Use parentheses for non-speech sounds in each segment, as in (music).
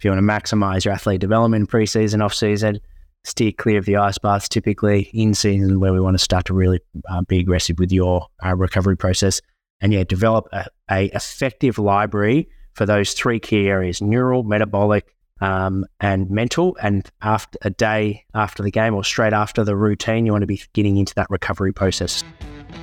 If you want to maximize your athlete development pre-season, off-season, steer clear of the ice baths typically in season where we want to start to really uh, be aggressive with your uh, recovery process. And yeah develop a, a, effective library for those three key areas neural metabolic um, and mental. And after a day after the game or straight after the routine you want to be getting into that recovery process.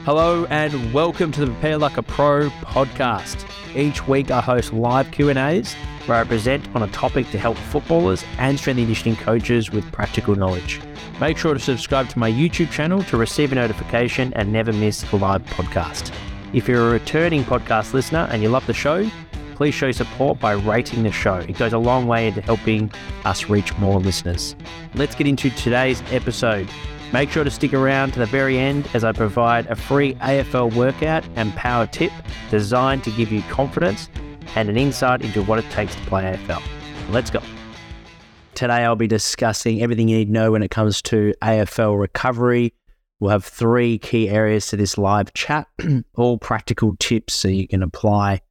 Hello and welcome to the prepare like a pro podcast. Each week i host live q and a's where I present on a topic to help footballers and strength and conditioning coaches with practical knowledge. Make sure to subscribe to my YouTube channel to receive a notification and never miss a live podcast. If you're a returning podcast listener and you love the show, please show support by rating the show. It goes a long way into helping us reach more listeners. Let's get into today's episode. Make sure to stick around to the very end as I provide a free AFL workout and power tip designed to give you confidence and an insight into what it takes to play AFL. Let's go. Today, I'll be discussing everything you need to know when it comes to AFL recovery. We'll have three key areas to this live chat, (clears throat) all practical tips so you can apply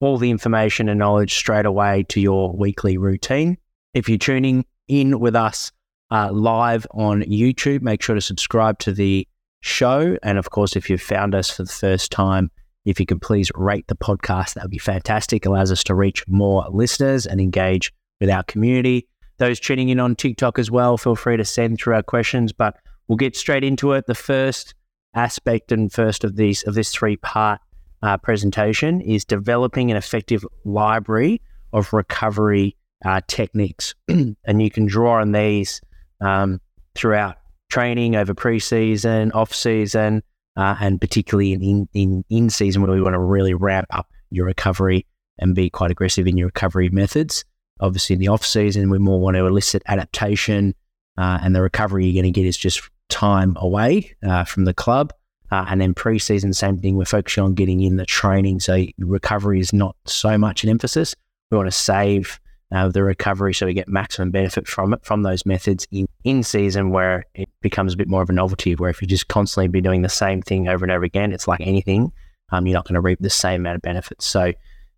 all the information and knowledge straight away to your weekly routine. If you're tuning in with us uh, live on YouTube, make sure to subscribe to the show. And of course, if you've found us for the first time, if you could please rate the podcast, that would be fantastic. It allows us to reach more listeners and engage with our community. Those tuning in on TikTok as well, feel free to send through our questions, but we'll get straight into it. The first aspect and first of these of this three part uh, presentation is developing an effective library of recovery uh, techniques, (clears throat) and you can draw on these um, throughout training over pre-season, off season, uh, and particularly in, in, in, season where we want to really ramp up your recovery and be quite aggressive in your recovery methods. Obviously, in the off season, we more want to elicit adaptation, uh, and the recovery you're going to get is just time away uh, from the club. Uh, and then pre-season, same thing. We're focusing on getting in the training, so recovery is not so much an emphasis. We want to save uh, the recovery so we get maximum benefit from it from those methods in, in season where it becomes a bit more of a novelty where if you just constantly be doing the same thing over and over again it's like anything um, you're not going to reap the same amount of benefits. So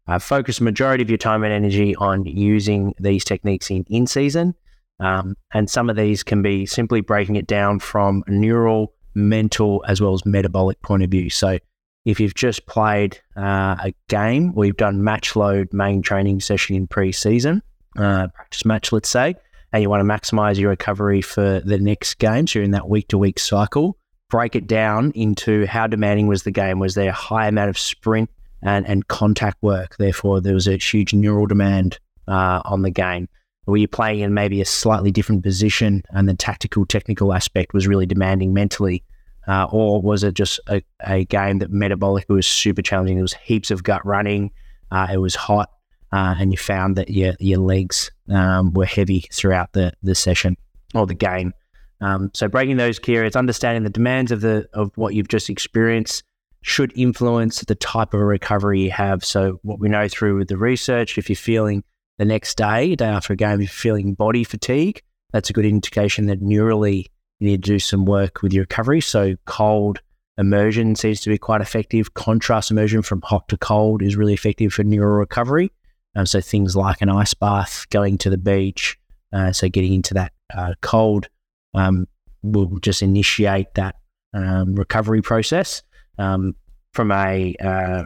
uh, focus a majority of your time and energy on using these techniques in in season um, and some of these can be simply breaking it down from neural mental as well as metabolic point of view. So if you've just played uh, a game, we've done match load main training session in pre-season, uh, practice match, let's say, and you want to maximize your recovery for the next game, so you're in that week to week cycle, break it down into how demanding was the game. Was there a high amount of sprint and, and contact work? Therefore, there was a huge neural demand uh, on the game. Were you playing in maybe a slightly different position and the tactical, technical aspect was really demanding mentally? Uh, or was it just a, a, game that metabolically was super challenging? There was heaps of gut running. Uh, it was hot, uh, and you found that your your legs um, were heavy throughout the the session or the game. Um, so breaking those key areas, understanding the demands of the of what you've just experienced should influence the type of recovery you have. So what we know through the research, if you're feeling the next day, day after a game, you're feeling body fatigue, that's a good indication that neurally you need to do some work with your recovery. So cold immersion seems to be quite effective. Contrast immersion from hot to cold is really effective for neural recovery. Um, so things like an ice bath, going to the beach, uh, so getting into that uh, cold um, will just initiate that um, recovery process. Um, from a uh,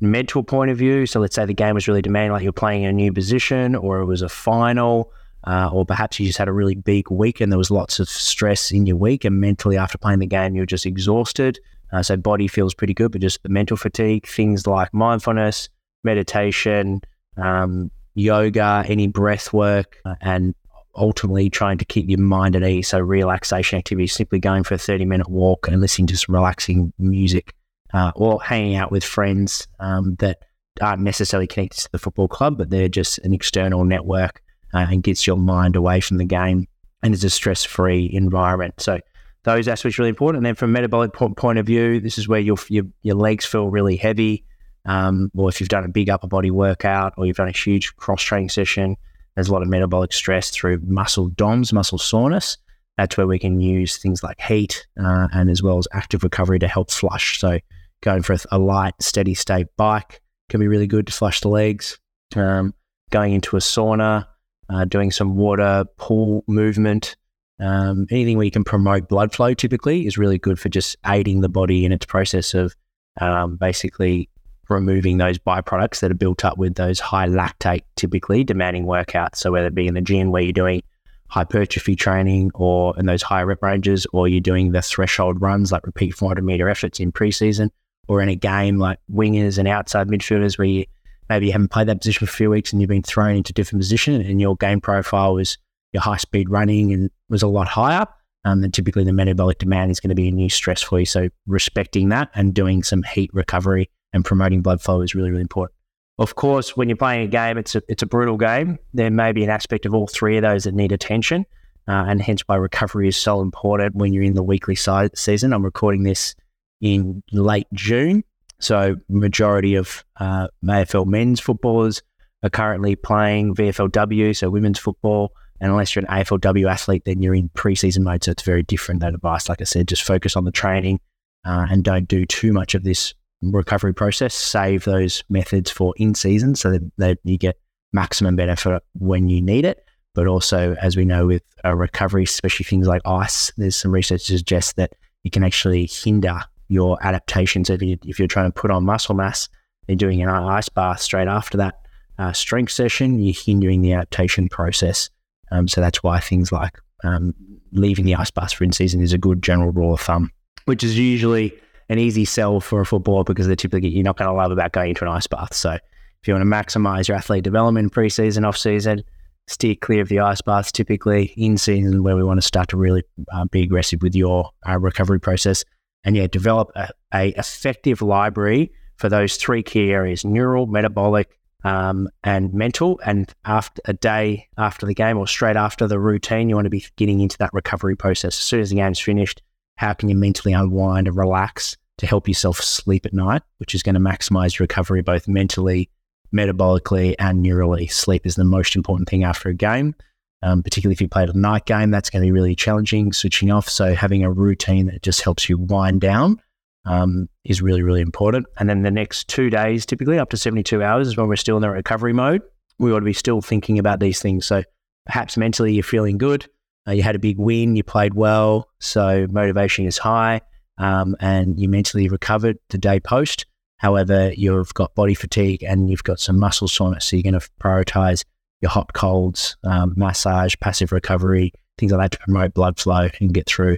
mental point of view, so let's say the game was really demanding, like you're playing a new position or it was a final uh, or perhaps you just had a really big week and there was lots of stress in your week, and mentally after playing the game, you're just exhausted. Uh, so body feels pretty good, but just the mental fatigue, things like mindfulness, meditation, um, yoga, any breath work, uh, and ultimately trying to keep your mind at ease. So relaxation activities, simply going for a 30 minute walk and listening to some relaxing music, uh, or hanging out with friends um, that aren't necessarily connected to the football club, but they're just an external network uh, and gets your mind away from the game and is a stress free environment. So those aspects are really important. And then from a metabolic point of view, this is where your, your, your legs feel really heavy. Um, or if you've done a big upper body workout or you've done a huge cross training session, there's a lot of metabolic stress through muscle DOMS, muscle soreness. That's where we can use things like heat uh, and as well as active recovery to help flush. So going for a, light, steady state bike can be really good to flush the legs. Um, going into a sauna uh, doing some water pool movement. Um, anything where you can promote blood flow typically is really good for just aiding the body in its process of um, basically removing those byproducts that are built up with those high lactate, typically demanding workouts. So whether it be in the gym where you're doing hypertrophy training or in those higher rep ranges, or you're doing the threshold runs like repeat 400 meter efforts in preseason, or in a game like wingers and outside midfielders where you maybe you haven't played that position for a few weeks and you've been thrown into a different position and your game profile was your high speed running and was a lot higher. Um, then typically the metabolic demand is going to be a new stress for you. So respecting that and doing some heat recovery and promoting blood flow is really, really important. Of course, when you're playing a game, it's a it's a brutal game. There may be an aspect of all three of those that need attention, uh, and hence why recovery is so important when you're in the weekly si- season. I'm recording this in late June, so majority of uh, AFL men's footballers are currently playing VFLW, so women's football. And unless you're an AFLW athlete, then you're in preseason mode, so it's very different. That advice, like I said, just focus on the training uh, and don't do too much of this recovery process. Save those methods for in season so that, that you get maximum benefit when you need it. But also, as we know with a recovery, especially things like ice, there's some research that suggests that it can actually hinder your adaptations. If, you, if you're trying to put on muscle mass, you're doing an ice bath straight after that uh, strength session, you're hindering the adaptation process. Um, so that's why things like um, leaving the ice bath for in season is a good general rule of thumb, which is usually an easy sell for a footballer because they're typically you're not going to love about going into an ice bath. So if you want to maximize your athlete development pre-season, off-season, steer clear of the ice baths. Typically in season, where we want to start to really uh, be aggressive with your uh, recovery process, and yeah, develop a, a, effective library for those three key areas: neural, metabolic, um, and mental. And after a day after the game or straight after the routine, you want to be getting into that recovery process. As soon as the game's finished, how can you mentally unwind and relax to help yourself sleep at night, which is going to maximize your recovery both mentally, metabolically, and neurally. Sleep is the most important thing after a game. Um, particularly if you played a night game, that's going to be really challenging switching off. So having a routine that just helps you wind down um, is really, really important. And then the next two days, typically up to 72 hours, is when we're still in the recovery mode. We ought to be still thinking about these things. So perhaps mentally you're feeling good, uh, you had a big win, you played well, so motivation is high, um, and you mentally recovered the day post. However, you've got body fatigue and you've got some muscle soreness, so you're going to prioritize your hot colds, um, massage, passive recovery, things like that to promote blood flow and get through.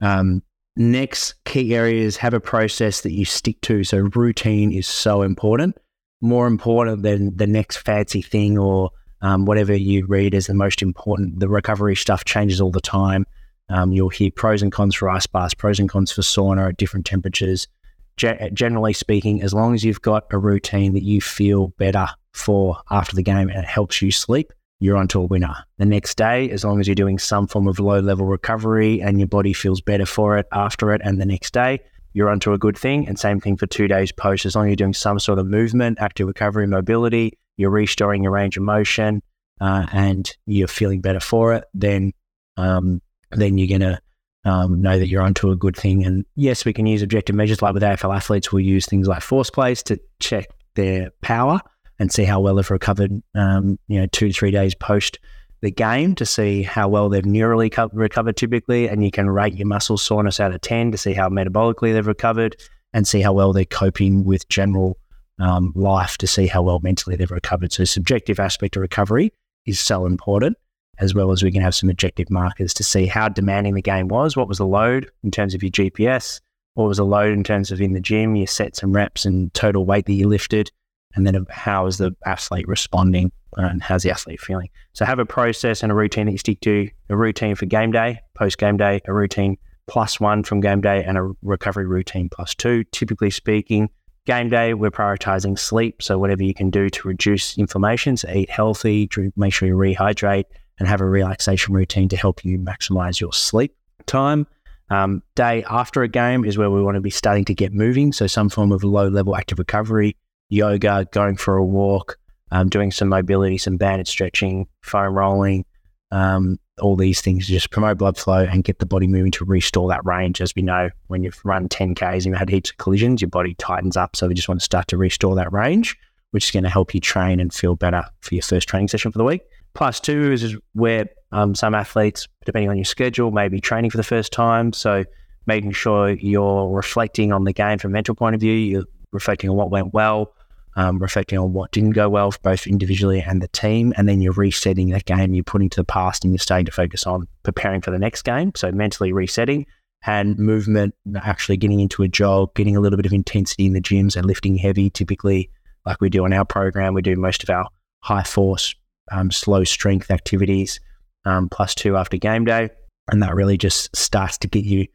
Um, next key areas have a process that you stick to. So routine is so important, more important than the next fancy thing or um, whatever you read as the most important. The recovery stuff changes all the time. Um, you'll hear pros and cons for ice baths, pros and cons for sauna at different temperatures. Ge- generally speaking, as long as you've got a routine that you feel better for after the game and it helps you sleep, you're onto a winner. The next day, as long as you're doing some form of low level recovery and your body feels better for it after it, and the next day, you're onto a good thing. And same thing for two days post. As long as you're doing some sort of movement, active recovery, mobility, you're restoring your range of motion, uh, and you're feeling better for it, then um, then you're gonna um, know that you're onto a good thing. And yes, we can use objective measures like with AFL athletes. We'll use things like force plates to check their power and see how well they've recovered. Um, you know, two three days post the game to see how well they've neurally co- recovered typically, and you can rate your muscle soreness out of ten to see how metabolically they've recovered and see how well they're coping with general um, life to see how well mentally they've recovered. So, subjective aspect of recovery is so important, as well as we can have some objective markers to see how demanding the game was. What was the load in terms of your GPS? What was the load in terms of in the gym, your sets and reps and total weight that you lifted? And then how is the athlete responding and how's the athlete feeling? So, have a process and a routine that you stick to a routine for game day, post game day, a routine plus one from game day, and a recovery routine plus two. Typically speaking, Game day, we're prioritizing sleep. So, whatever you can do to reduce inflammation, so eat healthy, drink, make sure you rehydrate, and have a relaxation routine to help you maximize your sleep time. Um, day after a game is where we want to be starting to get moving. So, some form of low level active recovery, yoga, going for a walk, um, doing some mobility, some banded stretching, foam rolling, um, all these things just promote blood flow and get the body moving to restore that range. As we know, when you've run 10Ks and you've had heaps of collisions, your body tightens up. So we just want to start to restore that range, which is going to help you train and feel better for your first training session for the week. Plus two is where um, some athletes, depending on your schedule, may be training for the first time. So making sure you're reflecting on the game from a mental point of view, you're reflecting on what went well, um, reflecting on what didn't go well, both individually and the team, and then you're resetting that game you're putting to the past and you're starting to focus on preparing for the next game. So mentally resetting and movement, actually getting into a jog, getting a little bit of intensity in the gyms and lifting heavy. Typically, like we do on our program, we do most of our high force, um, slow strength activities um, plus two after game day. And that really just starts to get you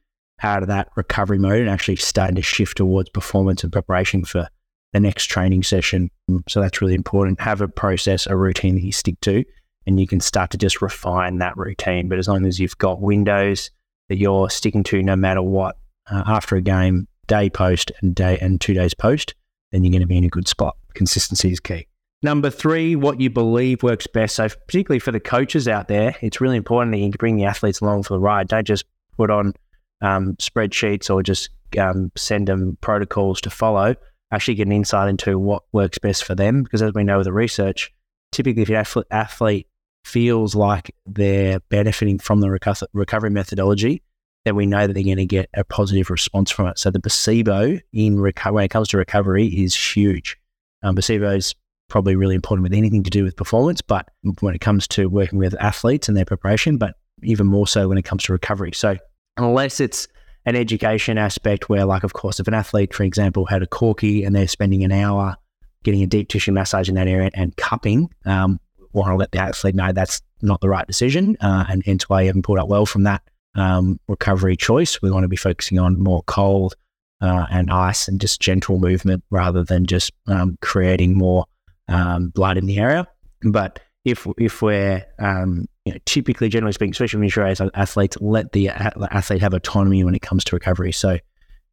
out of that recovery mode and actually starting to shift towards performance and preparation for the next training session. So that's really important. Have a process, a routine that you stick to, and you can start to just refine that routine. But as long as you've got windows that you're sticking to no matter what uh, after a game, day post and day and two days post, then you're going to be in a good spot. Consistency is key. Number three, what you believe works best. So, particularly for the coaches out there, it's really important that you bring the athletes along for the ride. Don't just put on um, spreadsheets or just um, send them protocols to follow. Actually, get an insight into what works best for them. Because as we know with the research, typically if an athlete feels like they're benefiting from the recovery methodology, then we know that they're going to get a positive response from it. So the placebo in reco- when it comes to recovery is huge. Um, placebo is probably really important with anything to do with performance, but when it comes to working with athletes and their preparation, but even more so when it comes to recovery. So unless it's an education aspect where, like, of course, if an athlete, for example, had a corky and they're spending an hour getting a deep tissue massage in that area and cupping, um, want to let the athlete know that's not the right decision, uh, and hence why you haven't pulled up well from that um, recovery choice. We want to be focusing on more cold uh, and ice and just gentle movement rather than just um, creating more um, blood in the area. But if if we're um, you know, typically, generally speaking, especially when you're athletes, let the athlete have autonomy when it comes to recovery. So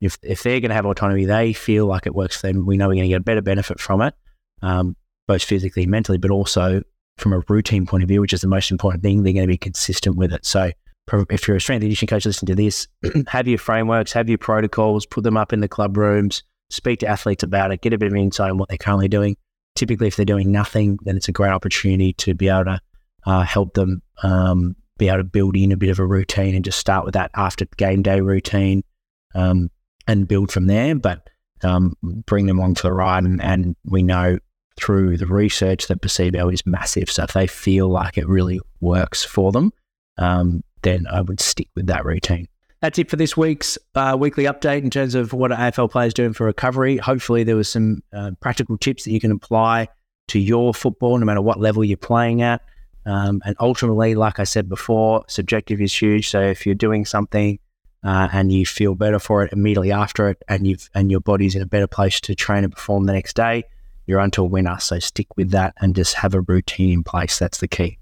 if if they're going to have autonomy, they feel like it works for them. We know we're going to get a better benefit from it, um, both physically and mentally, but also from a routine point of view, which is the most important thing. They're going to be consistent with it. So if you're a strength and conditioning coach, listen to this. (clears throat) have your frameworks, have your protocols, put them up in the club rooms, speak to athletes about it, get a bit of insight on what they're currently doing typically, if they're doing nothing, then it's a great opportunity to be able to uh, help them um, be able to build in a bit of a routine and just start with that after game day routine um, and build from there. But um, bring them along for the ride. And, and, we know through the research that placebo is massive. So if they feel like it really works for them, um, then I would stick with that routine. That's it for this week's uh, weekly update in terms of what AFL players doing for recovery. Hopefully, there was some uh, practical tips that you can apply to your football, no matter what level you're playing at. Um, and ultimately, like I said before, subjective is huge. So if you're doing something uh, and you feel better for it immediately after it, and you've and your body's in a better place to train and perform the next day, you're onto a winner. So stick with that and just have a routine in place. That's the key.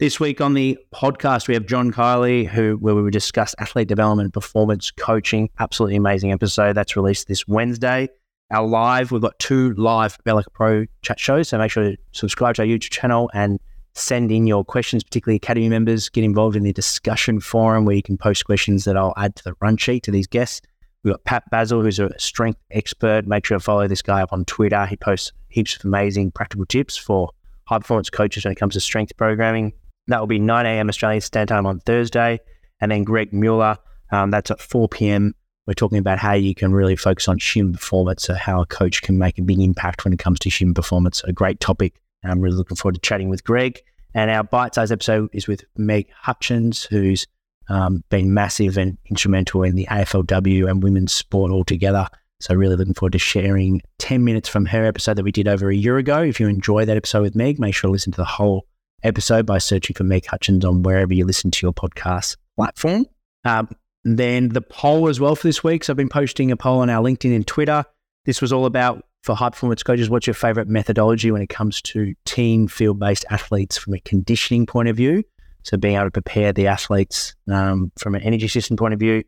This week on the podcast, we have John Kiely, who where we discuss athlete development, performance coaching. Absolutely amazing episode that's released this Wednesday. Our live, we've got two live a Pro chat shows, so make sure to subscribe to our YouTube channel and send in your questions, particularly Academy members. Get involved in the discussion forum where you can post questions that I'll add to the run sheet to these guests. We've got Pat Basil, who's a strength expert. Make sure to follow this guy up on Twitter. He posts heaps of amazing practical tips for high performance coaches when it comes to strength programming. That will be 9 a.m. Australian Standard Time on Thursday. And then Greg Mueller, um, that's at 4 p.m. We're talking about how you can really focus on human performance, so how a coach can make a big impact when it comes to human performance. A great topic. I'm really looking forward to chatting with Greg. And our bite sized episode is with Meg Hutchins, who's um, been massive and instrumental in the AFLW and women's sport altogether. So, really looking forward to sharing 10 minutes from her episode that we did over a year ago. If you enjoy that episode with Meg, make sure to listen to the whole episode by searching for Meg Hutchins on wherever you listen to your podcast platform. Um, then the poll as well for this week. So I've been posting a poll on our LinkedIn and Twitter. This was all about for high performance coaches, what's your favorite methodology when it comes to team field based athletes from a conditioning point of view? So being able to prepare the athletes um, from an energy system point of view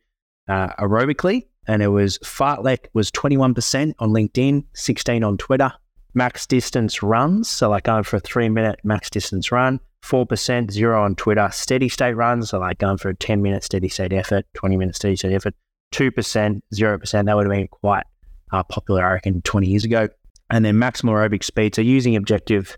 uh, aerobically. And it was fartlek was 21% on LinkedIn, 16 on Twitter, max distance runs. So, like going for a three minute max distance run, 4%, zero on Twitter. Steady state runs, so like going for a 10 minute steady state effort, 20 minute steady state effort, 2%, 0%. That would have been quite uh, popular, I reckon, 20 years ago. And then maximal aerobic speed. So, using objective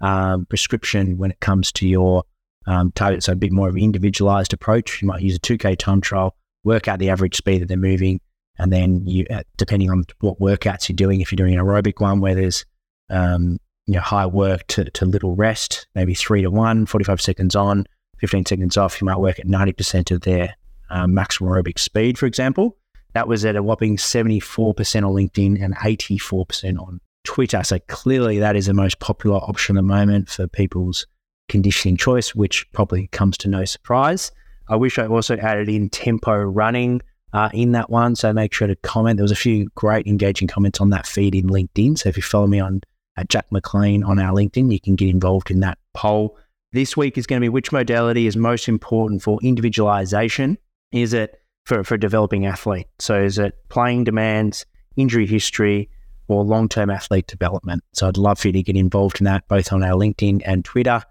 um, prescription when it comes to your um, target. So a bit more of an individualized approach. You might use a 2K time trial, work out the average speed that they're moving, and then you, uh, depending on what workouts you're doing, if you're doing an aerobic one where there's um, you know, high work to, to little rest, maybe three to one, 45 seconds on, 15 seconds off, you might work at 90% of their um, maximum aerobic speed, for example. That was at a whopping 74% on LinkedIn and 84% on Twitter. So clearly, that is the most popular option at the moment for people's conditioning choice, which probably comes to no surprise. I wish I also added in tempo running uh, in that one. So make sure to comment. There was a few great engaging comments on that feed in LinkedIn. So if you follow me on Jack McLean on our LinkedIn, you can get involved in that poll. This week is going to be which modality is most important for individualization? Is it for, for developing athlete? So is it playing demands, injury history, or long term athlete development? So I'd love for you to get involved in that both on our LinkedIn and Twitter.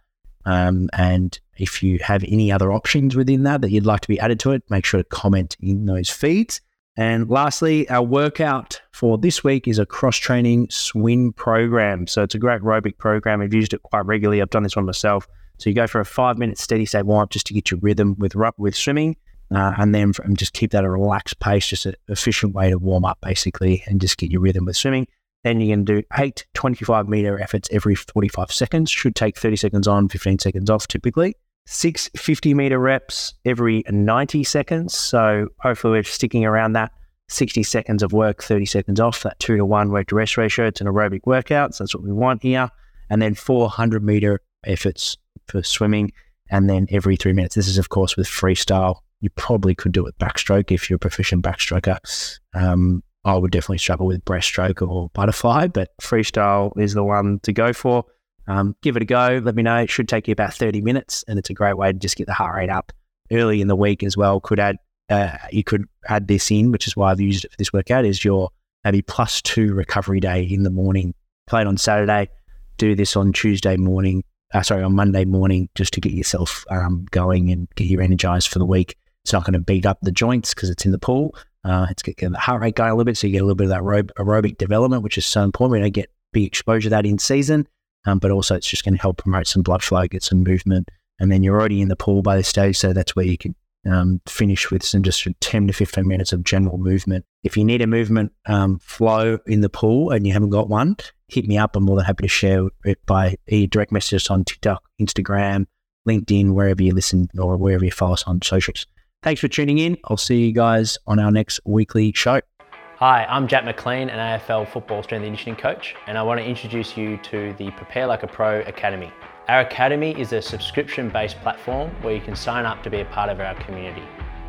Um, and if you have any other options within that that you'd like to be added to it, make sure to comment in those feeds. And lastly, our workout for this week is a cross training swim program. So it's a great aerobic program. I've used it quite regularly. I've done this one myself. So you go for a five minute steady state warm up just to get your rhythm with with swimming, uh, and then from, just keep that at a relaxed pace, just an efficient way to warm up basically, and just get your rhythm with swimming. Then you can do eight 25 meter efforts every 45 seconds. Should take 30 seconds on, 15 seconds off typically. Six 50 meter reps every 90 seconds. So hopefully we're sticking around that 60 seconds of work, 30 seconds off, that two to one work to rest ratio. It's an aerobic workout. So that's what we want here. And then 400 meter efforts for swimming. And then every three minutes. This is, of course, with freestyle. You probably could do it backstroke if you're a proficient backstroker. Um, I would definitely struggle with breaststroke or butterfly, but freestyle is the one to go for. Um, give it a go. Let me know. It should take you about 30 minutes, and it's a great way to just get the heart rate up early in the week as well. Could add uh, you could add this in, which is why I've used it for this workout. Is your maybe plus two recovery day in the morning. Play it on Saturday. Do this on Tuesday morning. Uh, sorry, on Monday morning, just to get yourself um, going and get you energized for the week. It's not going to beat up the joints because it's in the pool. Uh, it's getting the heart rate going a little bit, so you get a little bit of that aerob- aerobic development, which is so important. We don't get big exposure to that in season, um, but also it's just going to help promote some blood flow, get some movement, and then you're already in the pool by this stage, so that's where you can um, finish with some just 10 to 15 minutes of general movement. If you need a movement um, flow in the pool and you haven't got one, hit me up. I'm more than happy to share it by e direct messages on TikTok, Instagram, LinkedIn, wherever you listen or wherever you follow us on socials. Thanks for tuning in. I'll see you guys on our next weekly show. Hi, I'm Jack McLean, an AFL football strength and conditioning coach, and I want to introduce you to the Prepare Like a Pro Academy. Our academy is a subscription based platform where you can sign up to be a part of our community.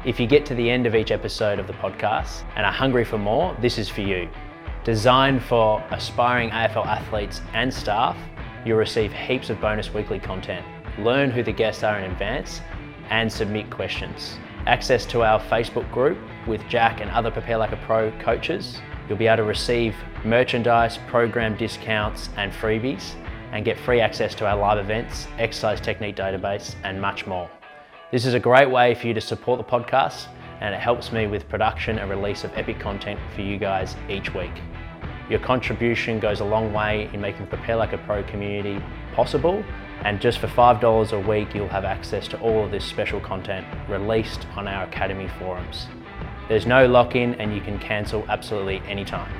If you get to the end of each episode of the podcast and are hungry for more, this is for you. Designed for aspiring AFL athletes and staff, you'll receive heaps of bonus weekly content, learn who the guests are in advance, and submit questions access to our Facebook group with Jack and other Prepare Like a Pro coaches. You'll be able to receive merchandise, program discounts, and freebies, and get free access to our live events, exercise technique database, and much more. This is a great way for you to support the podcast, and it helps me with production and release of epic content for you guys each week. Your contribution goes a long way in making Prepare Like a Pro community possible and just for $5 a week, you'll have access to all of this special content released on our Academy forums. There's no lock in and you can cancel absolutely anytime.